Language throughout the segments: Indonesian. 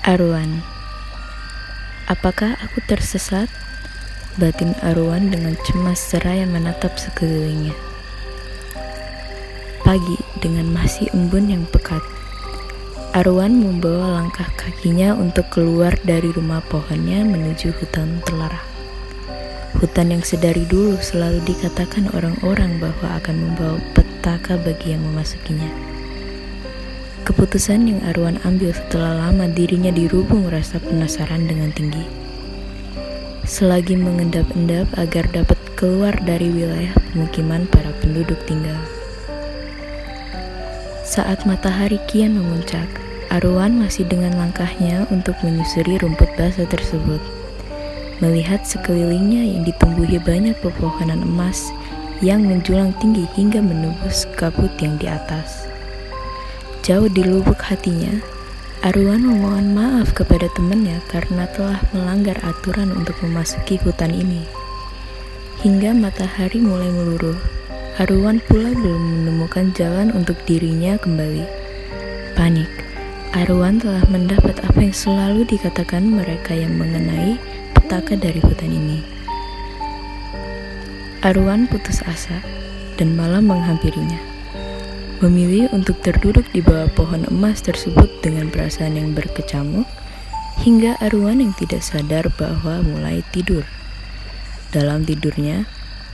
Arwan Apakah aku tersesat? Batin Arwan dengan cemas seraya menatap sekelilingnya. Pagi dengan masih embun yang pekat. Arwan membawa langkah kakinya untuk keluar dari rumah pohonnya menuju hutan telarang. Hutan yang sedari dulu selalu dikatakan orang-orang bahwa akan membawa petaka bagi yang memasukinya. Keputusan yang Arwan ambil setelah lama dirinya dirubung rasa penasaran dengan tinggi. Selagi mengendap-endap agar dapat keluar dari wilayah pemukiman para penduduk tinggal. Saat matahari kian memuncak, Arwan masih dengan langkahnya untuk menyusuri rumput basah tersebut. Melihat sekelilingnya yang ditumbuhi banyak pepohonan emas yang menjulang tinggi hingga menembus kabut yang di atas. Jauh di lubuk hatinya, Arwan memohon maaf kepada temannya karena telah melanggar aturan untuk memasuki hutan ini. Hingga matahari mulai meluruh, Arwan pula belum menemukan jalan untuk dirinya kembali. Panik, Arwan telah mendapat apa yang selalu dikatakan mereka yang mengenai petaka dari hutan ini. Arwan putus asa dan malah menghampirinya memilih untuk terduduk di bawah pohon emas tersebut dengan perasaan yang berkecamuk, hingga Arwan yang tidak sadar bahwa mulai tidur. Dalam tidurnya,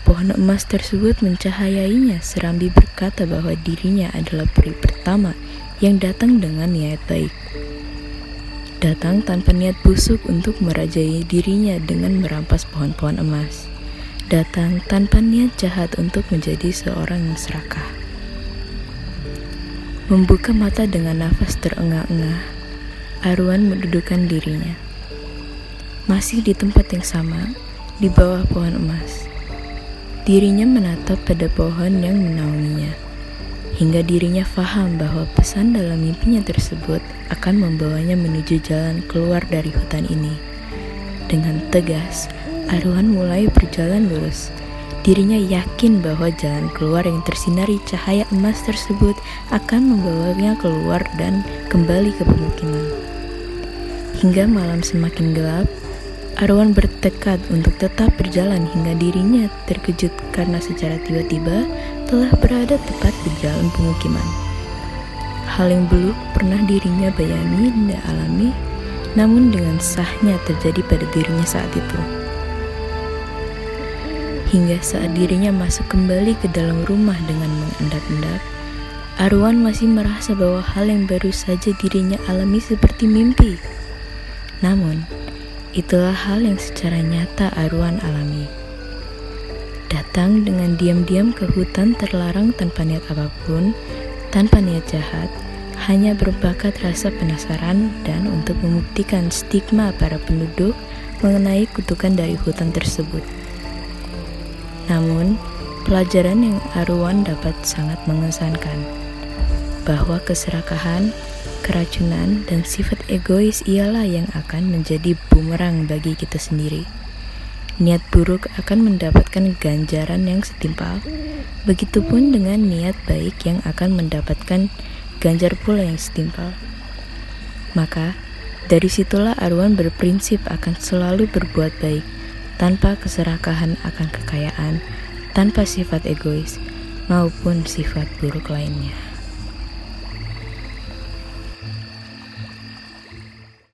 pohon emas tersebut mencahayainya serambi berkata bahwa dirinya adalah peri pertama yang datang dengan niat baik. Datang tanpa niat busuk untuk merajai dirinya dengan merampas pohon-pohon emas. Datang tanpa niat jahat untuk menjadi seorang yang serakah. Membuka mata dengan nafas terengah-engah, Arwan mendudukkan dirinya. Masih di tempat yang sama, di bawah pohon emas. Dirinya menatap pada pohon yang menaunginya, hingga dirinya faham bahwa pesan dalam mimpinya tersebut akan membawanya menuju jalan keluar dari hutan ini. Dengan tegas, Arwan mulai berjalan lurus, Dirinya yakin bahwa jalan keluar yang tersinari cahaya emas tersebut akan membawanya keluar dan kembali ke pemukiman. Hingga malam semakin gelap, Arwan bertekad untuk tetap berjalan hingga dirinya terkejut karena secara tiba-tiba telah berada tepat di jalan pemukiman. Hal yang belum pernah dirinya bayani dan alami, namun dengan sahnya terjadi pada dirinya saat itu. Hingga saat dirinya masuk kembali ke dalam rumah dengan mengendap-endap, Arwan masih merasa bahwa hal yang baru saja dirinya alami seperti mimpi. Namun, itulah hal yang secara nyata Arwan alami. Datang dengan diam-diam ke hutan terlarang tanpa niat apa pun, tanpa niat jahat, hanya berbakat rasa penasaran dan untuk membuktikan stigma para penduduk mengenai kutukan dari hutan tersebut. Namun, pelajaran yang Arwan dapat sangat mengesankan bahwa keserakahan, keracunan, dan sifat egois ialah yang akan menjadi bumerang bagi kita sendiri. Niat buruk akan mendapatkan ganjaran yang setimpal, begitupun dengan niat baik yang akan mendapatkan ganjar pula yang setimpal. Maka, dari situlah Arwan berprinsip akan selalu berbuat baik, tanpa keserakahan akan kekayaan, tanpa sifat egois maupun sifat buruk lainnya.